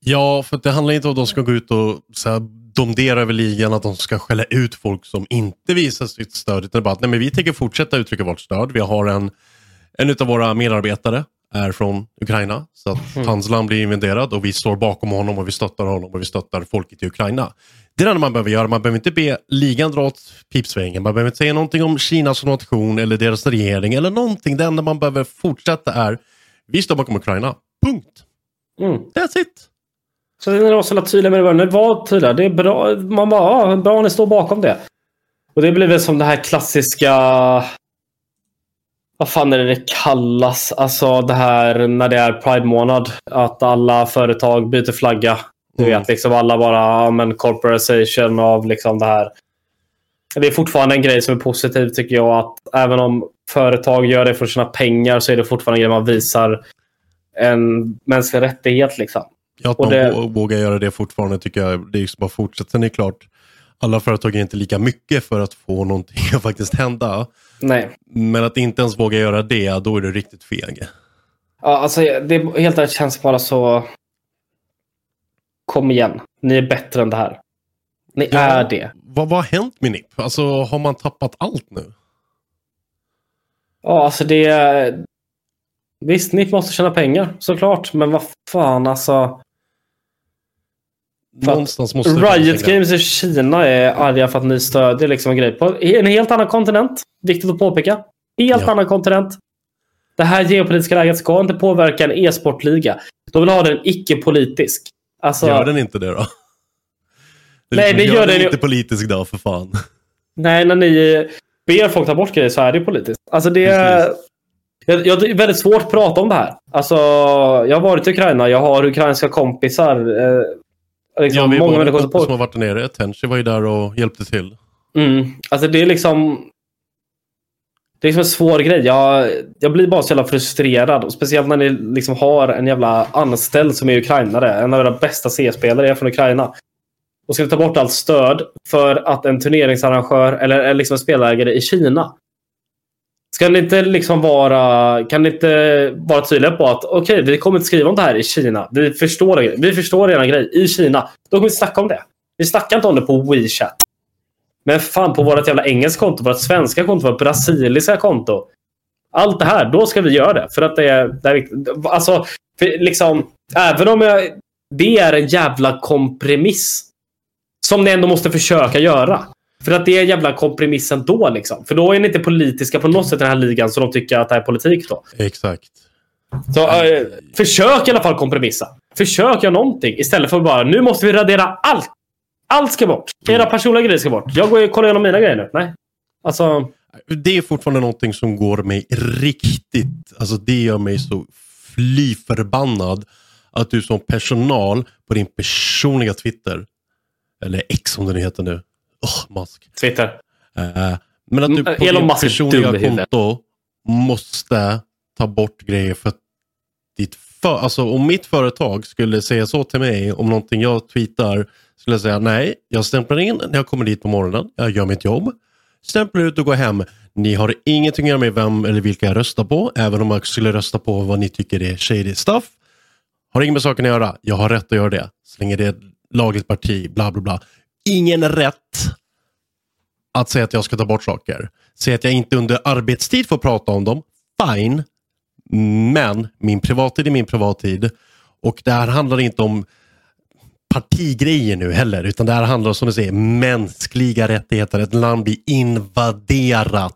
Ja, för det handlar inte om att de ska gå ut och så här, domdera över ligan, att de ska skälla ut folk som inte visar sitt stöd. Utan bara att nej, men vi tänker fortsätta uttrycka vårt stöd. Vi har en, en av våra medarbetare är från Ukraina. Så att mm. hans land blir invaderad och vi står bakom honom och vi stöttar honom och vi stöttar folket i Ukraina. Det är det enda man behöver göra. Man behöver inte be ligan dra åt pipsvängen. Man behöver inte säga någonting om Kina som nation eller deras regering eller någonting. Det enda man behöver fortsätta är vi står bakom Ukraina. Punkt. Mm. That's it. Så ni var så tydliga med det. Ni var tydliga. Det är bra. Man bara, ja, bra ni står bakom det. Och det blir väl som det här klassiska vad fan är det det kallas? Alltså det här när det är Pride-månad. Att alla företag byter flagga. Du mm. vet, liksom alla bara, ja men corporation av liksom det här. Det är fortfarande en grej som är positiv tycker jag. Att även om företag gör det för tjäna pengar så är det fortfarande en grej man visar en mänsklig rättighet. Liksom. Ja, att de det... vågar göra det fortfarande tycker jag. Det är bara fortsätter. Sen är det klart, alla företag är inte lika mycket för att få någonting [LAUGHS] att faktiskt hända. Nej. Men att inte ens våga göra det, då är det riktigt feg. Ja, alltså det helt ärligt känns bara så... Kom igen. Ni är bättre än det här. Ni ja, är det. Vad, vad har hänt med NIP? Alltså har man tappat allt nu? Ja, alltså det... Visst, NIP måste tjäna pengar såklart. Men vad fan alltså. Någonstans måste Riot Games i Kina är arga för att ni stödjer liksom en grej på en helt annan kontinent. Viktigt att påpeka. Helt ja. annan kontinent. Det här geopolitiska läget ska inte påverka en e-sportliga. De vill ha den icke-politisk. Alltså... Gör den inte det då? Det [LAUGHS] Nej, det gör, gör den inte det... politisk då, för fan. Nej, när ni ber folk ta bort grejer så är det politiskt. Alltså det. Jag, jag, det är väldigt svårt att prata om det här. Alltså, jag har varit i Ukraina, jag har ukrainska kompisar. Eh, Liksom, ja, vi många människor som, som har varit där nere. Tenchi var ju där och hjälpte till. Mm. Alltså det är liksom... Det är liksom en svår grej. Jag, jag blir bara så jävla frustrerad. Och speciellt när ni liksom har en jävla anställd som är ukrainare. En av era bästa C-spelare är från Ukraina. Och ska ta bort allt stöd för att en turneringsarrangör eller liksom en spelägare i Kina Ska ni inte liksom vara, kan ni inte vara tydliga på att okej, okay, vi kommer inte skriva om det här i Kina. Vi förstår, vi förstår er grej i Kina. Då kommer vi snacka om det. Vi snackar inte om det på WeChat. Men fan på vårt jävla engelska konto, vårt svenska konto, vårt brasiliska konto. Allt det här, då ska vi göra det. För att det är, det är viktigt. Alltså, för liksom, även om jag, det är en jävla kompromiss. Som ni ändå måste försöka göra. För att det är en jävla kompromiss ändå. Liksom. För då är ni inte politiska på något sätt i den här ligan så de tycker att det är politik då. Exakt. Så äh, försök i alla fall kompromissa. Försök göra någonting istället för att bara nu måste vi radera allt. Allt ska bort. Era personliga grejer ska bort. Jag går och kollar igenom mina grejer nu. Nej. Alltså. Det är fortfarande någonting som går mig riktigt, alltså det gör mig så fly förbannad att du som personal på din personliga Twitter, eller X som den heter nu, oh, mask. Twitter. Uh, men att du på Elon din Musk personliga konto måste ta bort grejer för att ditt för, alltså om mitt företag skulle säga så till mig om någonting jag tweetar skulle jag säga nej, jag stämplar in när jag kommer dit på morgonen, jag gör mitt jobb, stämplar ut och går hem. Ni har ingenting att göra med vem eller vilka jag röstar på, även om jag skulle rösta på vad ni tycker är shady stuff. Har inget med saken att göra, jag har rätt att göra det. Så länge det är lagligt parti, bla bla bla. Ingen rätt att säga att jag ska ta bort saker. Säga att jag inte under arbetstid får prata om dem, fine. Men min privattid är min privattid. Och det här handlar inte om partigrejer nu heller, utan det här handlar som du säger mänskliga rättigheter. Ett land blir invaderat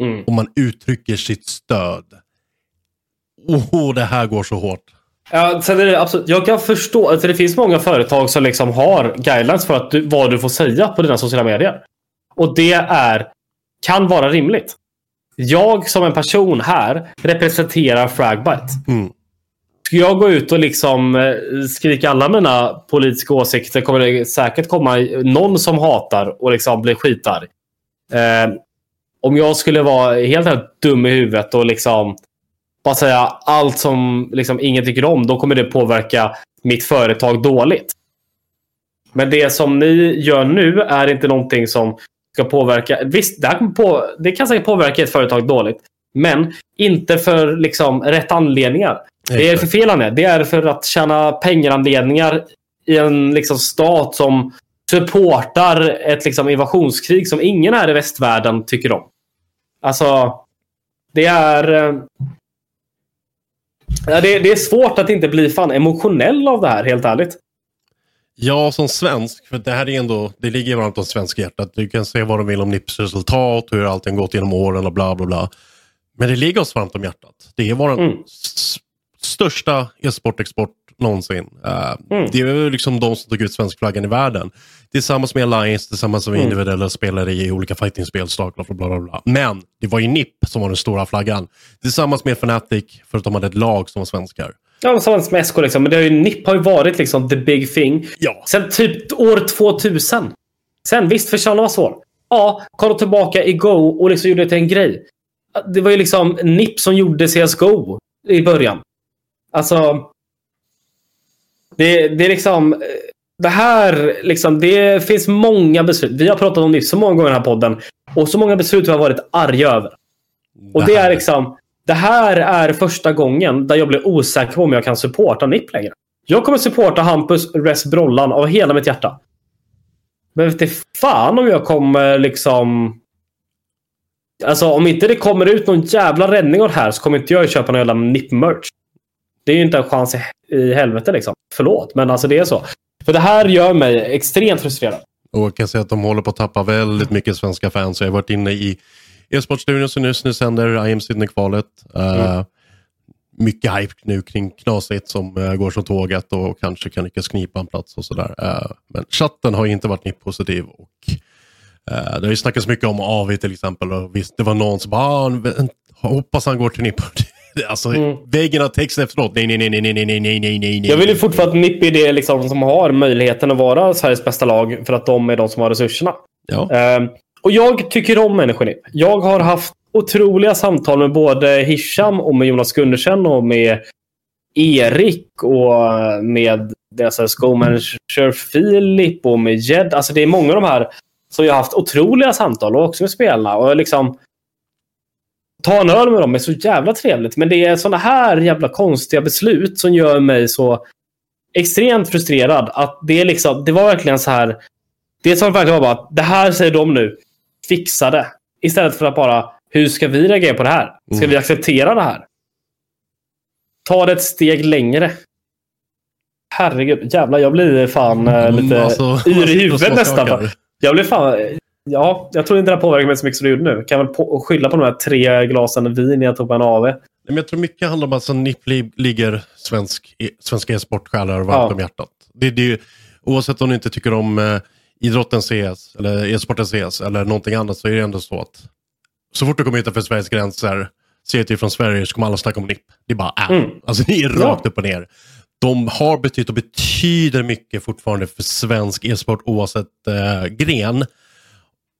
Mm. och man uttrycker sitt stöd. Oh, det här går så hårt. Ja, sen är det absolut, jag kan förstå att det finns många företag som liksom har guidelines för att du, vad du får säga på dina sociala medier. Och det är, kan vara rimligt. Jag som en person här representerar Fragbite. Mm. Ska jag gå ut och liksom eh, skrika alla mina politiska åsikter kommer det säkert komma någon som hatar och liksom blir skitarg. Eh, om jag skulle vara helt, helt dum i huvudet och liksom bara säga allt som liksom ingen tycker om, då kommer det påverka mitt företag dåligt. Men det som ni gör nu är inte någonting som ska påverka. Visst, det, kan på, det kan säkert påverka ett företag dåligt. Men inte för liksom rätt anledningar. Det är för fel anledningar. Det är för att tjäna pengaranledningar i en liksom, stat som supportar ett liksom, invasionskrig som ingen här i västvärlden tycker om. Alltså, det är... Ja, det, det är svårt att inte bli fan emotionell av det här, helt ärligt. Ja, som svensk, för det här är ändå, det ligger varmt om svenska hjärtat. Du kan säga vad du vill om Nips resultat, hur allting gått genom åren och bla bla bla. Men det ligger oss varmt om hjärtat. Det är vår Mm. största e-sportexport någonsin. Uh, Mm. Det är ju liksom de som tog ut svenskflaggan i världen. Tillsammans med Alliance, tillsammans med Mm. individuella spelare i olika fightingspel, Starcraft och bla bla bla. Men det var ju NIP som var den stora flaggan. Tillsammans med Fnatic, för att de hade ett lag som var svenskar. Ja, tillsammans med SK liksom. Men det har ju, NIP har ju varit liksom the big thing. Ja. Sen typ år 2000. Sen visst, försvann var svår. Ja, kolla tillbaka i Go och liksom gjorde det till en grej. Det var ju liksom NIP som gjorde CSGO i början. Alltså. Det, det är liksom. Det här liksom. Det finns många beslut. Vi har pratat om NIP så många gånger i den här podden. Och så många beslut vi har varit arga över. Och det är liksom. Det här är första gången där jag blir osäker på om jag kan supporta NIP längre. Jag kommer supporta Hampus Res Brollan av hela mitt hjärta. Men vet inte fan om jag kommer liksom... Alltså om inte det kommer ut någon jävla räddning av det här så kommer inte jag köpa någon jävla NIP-merch. Det är ju inte en chans i, i helvete liksom. Förlåt, men alltså det är så. För det här gör mig extremt frustrerad. Och jag kan säga att de håller på att tappa väldigt mycket svenska fans. Jag har varit inne i e-sportstudion som just nu sänder IM Sydney-kvalet. Uh, Mycket hype nu kring Knasigt som uh, går som tåget och kanske kan lyckas knipa en plats och sådär. Uh, men chatten har inte varit NIP-positiv. Och, det har ju snackats mycket om AV till exempel. Och visst, det var någon som bara, ah, hoppas han går till NIP. [LAUGHS] alltså, väggen har text efteråt. Nej, nej, nej, nej, nej, nej, nej, nej, nej. Jag vill ju fortfarande att NIP är det liksom som har möjligheten att vara Sveriges bästa lag för att de är de som har resurserna. Ja. Ehm, och jag tycker om människor NIP. Jag har haft otroliga samtal med både Hisham och med Jonas Gundersen och med Erik och med deras co-manager Filip och med Jed. Alltså det är många av de här som jag har haft otroliga samtal och också med spelarna. Och liksom ta en öl med dem är så jävla trevligt. Men det är sådana här jävla konstiga beslut som gör mig så extremt frustrerad. Att det, är liksom, det var verkligen så här. Det som verkligen var bara att det här säger de nu. Fixa det. Istället för att bara Hur ska vi reagera på det här? Ska Mm. vi acceptera det här? Ta det ett steg längre. Herregud, jävlar jag blir fan eh, Mm, lite alltså, yr i [LAUGHS] huvudet nästan. Jag blir fan... Ja, jag tror inte det påverkar mig så mycket som det gjorde nu. Kan väl på, skylla på de här tre glasen vin jag tog på en AV. Men jag tror mycket handlar om att alltså, NIP li- ligger svensk, e- svenska e-sportsjälar varmt Ja. om hjärtat. Det, det är ju, oavsett om du inte tycker om eh, idrotten CS eller e-sporten CS eller någonting annat så är det ändå så att så fort du kommer utanför Sveriges gränser, ser du från Sverige så kommer alla snacka om NIP. Det bara är. Mm. Alltså det är Ja. rakt upp och ner. De har betytt och betyder mycket fortfarande för svensk e-sport oavsett eh, gren.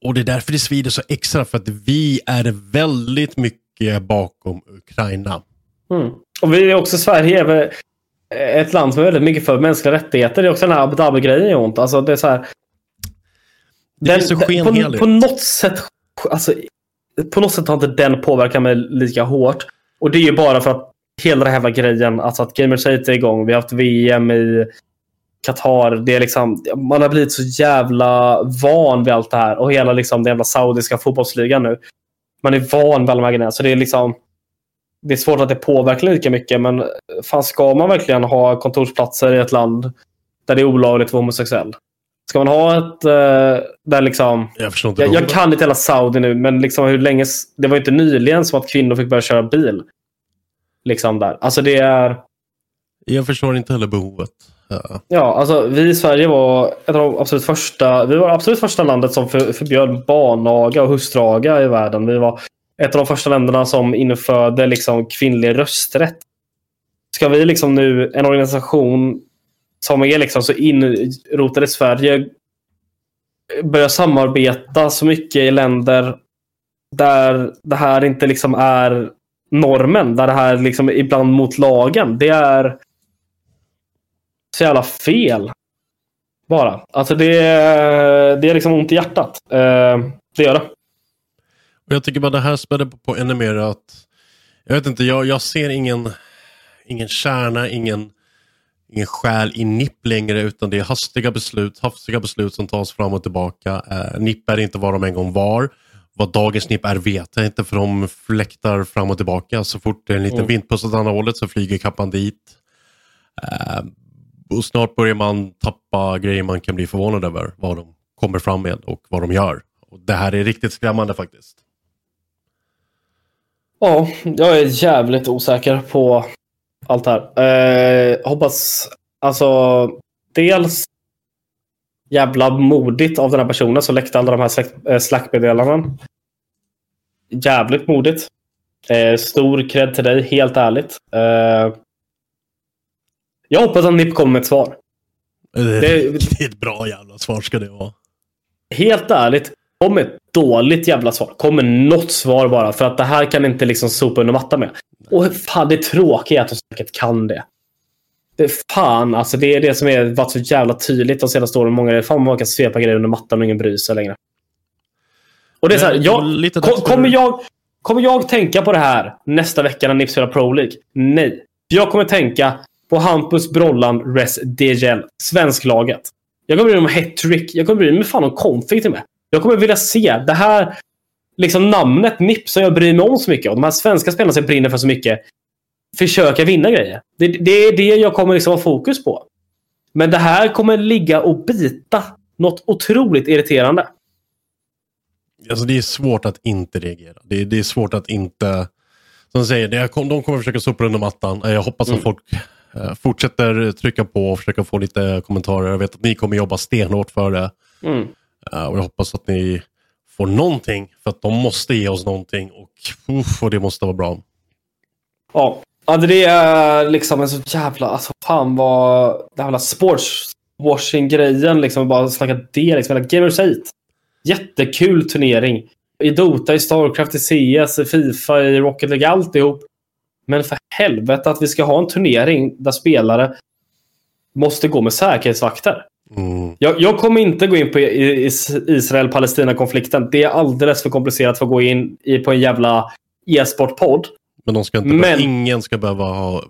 Och det är därför det svider så extra för att vi är väldigt mycket bakom Ukraina. Mm. Och vi är också Sverige är ett land som är väldigt mycket för mänskliga rättigheter. Det är också den här Abu Dhabi-grejen är ont. Alltså det är så här. Det finns så på, på något sätt alltså, på något sätt har inte den påverkat mig lika hårt. Och det är ju bara för att hela den här grejen, alltså att Gamersgate är igång. Vi har haft VM i Qatar. Det är liksom, man har blivit så jävla van vid allt det här. Och hela liksom, den jävla saudiska fotbollsligan nu. Man är van vid alla de här grejerna. Så det är liksom det är svårt att det påverkar lika mycket, men fan ska man verkligen ha kontorsplatser i ett land där det är olagligt att vara homosexuell? Ska man ha ett eh, där liksom... Jag förstår inte Jag, jag kan inte hela Saudi nu, men liksom hur länge... Det var ju inte nyligen som att kvinnor fick börja köra bil. Liksom där. Alltså det är... Jag förstår inte heller behovet. Ja. Alltså vi i Sverige var ett av de absolut första, vi var absolut första landet som för, förbjöd barnaga och hustraga i världen. Vi var ett av de första länderna som införde liksom kvinnlig rösträtt. Ska vi liksom nu, en organisation som är liksom så inrotad i Sverige, börja samarbeta så mycket i länder där det här inte liksom är normen, där det här liksom är ibland mot lagen. Det är så jävla fel. Bara. Alltså det, det är liksom ont i hjärtat. Eh, det gör det. Och jag tycker bara det här spädde på, på ännu mer att jag vet inte, jag, jag ser ingen, ingen kärna, ingen, ingen själ i NIP längre utan det är hastiga beslut, hastiga beslut som tas fram och tillbaka. Eh, NIP är inte vad de en gång var. Vad dagens NIP är vet jag inte för de fläktar fram och tillbaka. Så fort det är en liten Mm. vindpust åt andra hållet så flyger kappan dit. Eh, och snart börjar man tappa grejer man kan bli förvånad över vad de kommer fram med och vad de gör. Och det här är riktigt skrämmande faktiskt. Ja, jag är jävligt osäker på allt det här. Eh, hoppas, alltså, dels jävla modigt av den här personen som läckte alla de här slack- eh, Jävligt modigt. Eh, stor cred till dig, helt ärligt. Eh, jag hoppas att NIP kommer med ett svar. [LAUGHS] Det är Det- riktigt bra jävla svar ska det vara. Helt ärligt, kom ett dåligt jävla svar. Kom med något svar bara. För att det här kan inte liksom sopa under mattan med. Och fan, det tråkiga är att de säkert kan det. det fan, alltså det är det som är varit så jävla tydligt de senaste åren. Många, fan man kan svepa grejer under mattan och ingen bryr sig längre. Och det är så här, jag, kom, kommer, jag, kommer jag tänka på det här nästa vecka när Nips spelar Pro League? Nej. Jag kommer tänka på Hampus Brollan Res DGL, svensklaget. Jag kommer bry mig om Hattrick. Jag kommer bry mig fan om Config till med. Jag kommer vilja se det här liksom namnet NIP som jag bryr mig om så mycket och de här svenska spelarna som jag brinner för så mycket försöka vinna grejer. Det, det är det jag kommer liksom ha fokus på. Men det här kommer ligga och bita något otroligt irriterande. Alltså det är svårt att inte reagera. Det är, det är svårt att inte... Som säger, det är, de kommer försöka sopa under mattan. Jag hoppas Mm. att folk eh, fortsätter trycka på och försöka få lite kommentarer. Jag vet att ni kommer jobba stenhårt för det. Mm. Eh, och jag hoppas att ni får någonting. För att de måste ge oss någonting. Och, uff, och det måste vara bra. Ja, ja det är liksom en så jävla... Alltså fan vad... Den jävla sportswashing-grejen liksom. Bara snacka det liksom. Hela Gamers 8. Jättekul turnering. I Dota, i Starcraft, i CS, i Fifa, i Rocket League, alltihop. Men för helvete att vi ska ha en turnering där spelare måste gå med säkerhetsvakter. Mm. Jag, jag kommer inte gå in på Israel-Palestina-konflikten. Det är alldeles för komplicerat för att gå in i på en jävla e-sportpodd. Men, de ska inte Men- behöva, ingen ska behöva ha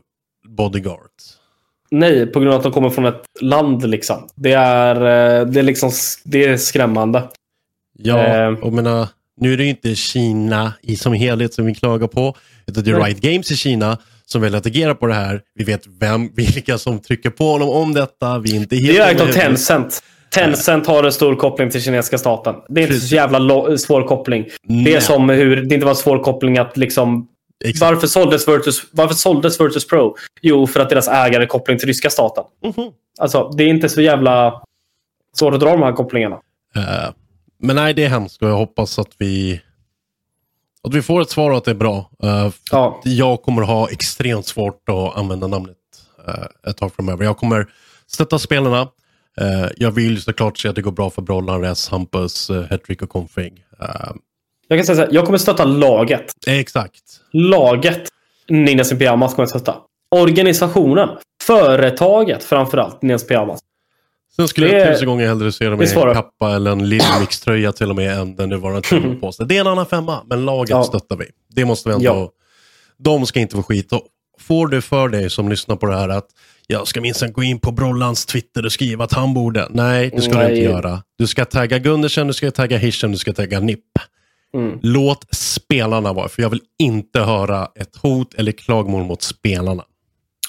bodyguards. Nej, på grund av att de kommer från ett land liksom. Det är, eh, det är liksom det är skrämmande. Ja, Eh. och menar, Nu är det inte Kina i som helhet som vi klagar på, utan det är. Riot Games i Kina som väljer att agera på det här. Vi vet vem, [LAUGHS] vilka som trycker på honom om detta. Vi är inte helt Det är ägt av Tencent. Tencent har en stor koppling till kinesiska staten. Det är inte så jävla svår koppling. Det är som hur det inte var svår koppling att liksom... Exakt. Varför såldes, Virtus, varför såldes Virtus Pro? Jo, för att deras ägare är koppling till ryska staten. Mhm. Alltså, det är inte så jävla svårt att dra de här kopplingarna. Eh, men nej, det är hemskt och jag hoppas att vi att vi får ett svar och att det är bra. För Ja. Jag kommer ha extremt svårt att använda namnet eh, ett tag framöver. Jag kommer stötta spelarna. Eh, jag vill såklart se att det går bra för Brollan, Res, Hampus, uh, Hedrick och Config. Jag kan säga så här, jag kommer stötta laget. exakt. Laget Ninjas in Pyjamas kommer jag stötta. Organisationen. Företaget framförallt Ninjas in Pyjamas. Sen skulle Det jag tusen gånger hellre se dem i en kappa eller en Lillmix-tröja till och med än den nuvarande tröjan på sig. Det är en annan femma, men laget Ja. stöttar vi. Det måste vi ändå... Ja. De ska inte få skit. Och får du för dig som lyssnar på det här att jag ska minsann gå in på Brollans Twitter och skriva att han borde. Nej, det ska du Nej. inte göra. Du ska tagga Gundersen, du ska tagga Hirschen, du ska tagga Nipp. Mm. Låt spelarna vara, för jag vill inte höra ett hot eller klagomål mot spelarna.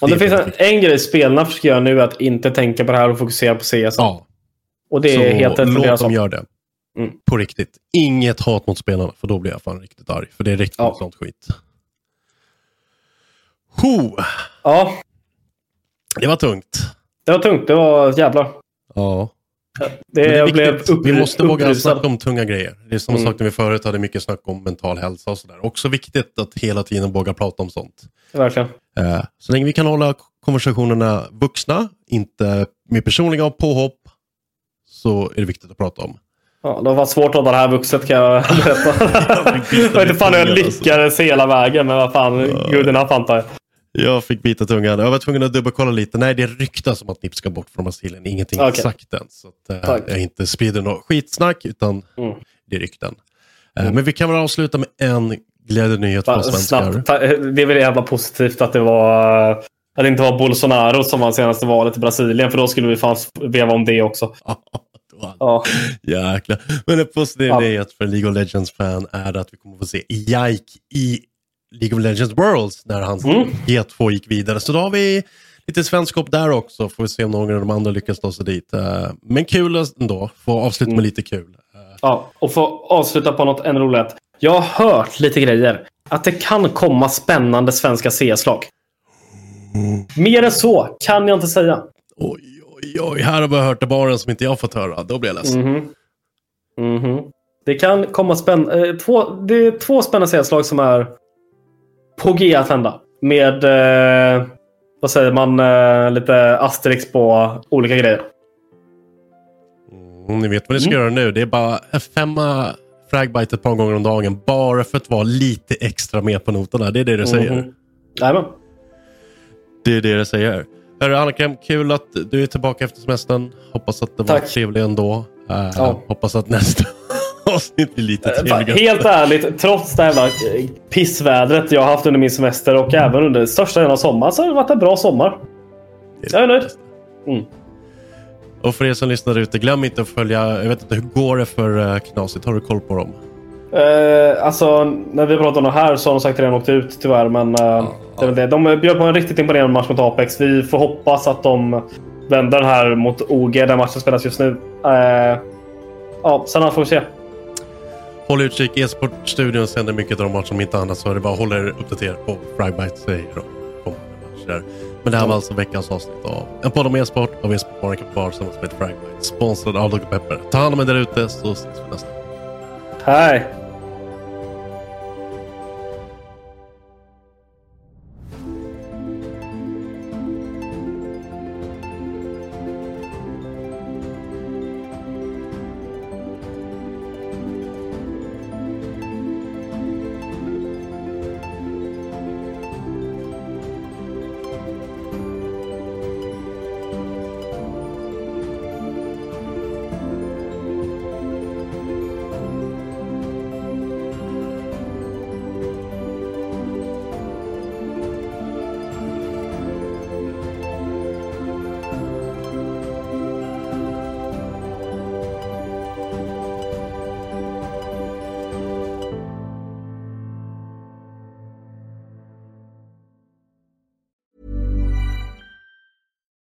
Och det Det finns en, en grej spelarna försöker göra nu att inte tänka på det här och fokusera på CS. Ja, Och det är så helt rätt låt dem göra det. Mm. På riktigt. Inget hat mot spelarna, för då blir jag fan riktigt arg. För det är riktigt Ja. sånt skit. Ho! Ja, Det var tungt. det var tungt. Det var jävlar. Ja. Det, det jag blev upp, vi måste våga snacka om tunga grejer. Det är samma Mm. sak när vi förut hade mycket snack om mental hälsa och sådär. Också viktigt att hela tiden våga prata om sånt. Verkligen. Eh, Så länge vi kan hålla konversationerna vuxna, inte med personliga påhopp, så är det viktigt att prata om. Ja, det var svårt att hålla det här vuxet kan jag [LAUGHS] berätta. jag vet inte fan hur jag tungan, alltså. lyckades hela vägen, men vad fan. Good enough antar jag. Jag fick bita tungan. Jag var tvungen att dubbelkolla lite. Nej, det ryktas om att NIP ska bort från Brasilien. Ingenting Okej. exakt än. Så att, Tack. jag inte sprider något skitsnack, utan Mm. det är rykten. Eh, Men vi kan väl avsluta med en glädjenyhet för oss svenskar. Det är väl jävla positivt att det var att det inte var Bolsonaro som var senaste valet i Brasilien. För då skulle vi fan veva om det också. [LAUGHS] Ja. Jäklar. Men en positiv Ja. nyhet för League of Legends-fan är att vi kommer få se Jike i League of Legends Worlds när hans Mm. G2 gick vidare. Så då har vi lite svenskap där också. Får vi se om någon av de andra lyckas ta sig dit. Eh, Men kul ändå. Få avsluta Mm. med lite kul. Ja, och få avsluta på något ännu roligare. Jag har hört lite grejer. Att det kan komma spännande svenska CS-lag. Mer än så kan jag inte säga. Oj, oj, oj. Här har vi hört det bara som inte jag fått höra. Då blir jag ledsen. Mhm. Mhm. Det kan komma spänn eh, två, det är två spännande CS-lag som är på G att hända. Med, eh, vad säger man, eh, lite asterix på olika grejer. Mm, ni vet vad ni ska Mm. göra nu. Det är bara femma fragbite ett par gånger om dagen. Bara för att vara lite extra med på noterna. Det är det det säger. Mhm. Jajamän. Det är det det säger. Hörru Annika, kul att du är tillbaka efter semestern. Hoppas att det var Tack. trevligt ändå. Eh, Ja. Hoppas att nästa [LAUGHS] avsnitt blir lite Eh, trevligare. Helt ärligt, trots det här jävla, eh, pissvädret jag har haft under min semester och även under största delen av sommaren så har det varit en bra sommar. Jag är nöjd. Mm. Och för er som lyssnar ute, glöm inte att följa, jag vet inte, hur går det för uh, Knasit? Har du koll på dem? Eh, alltså, när vi pratar om det här så har de sagt redan åkt ut tyvärr. Men eh, det är väl det. de bjöd på en riktigt imponerande match mot Apex. Vi får hoppas att de vänder den här mot OG där matchen spelas just nu. Eh, ja, sen får vi se. Håll utkik, e-sportstudion sänder mycket av de matcherna om inte annat så är det bara att hålla er uppdaterade på Fragbite säger de kommande matcher. Men det här var alltså veckans avsnitt av en podd om e-sport av e-sport Market Bar tillsammans med Fragmite. Sponsrad av Dr. Pepper. Ta hand om er där ute så ses vi nästa gång. Hej!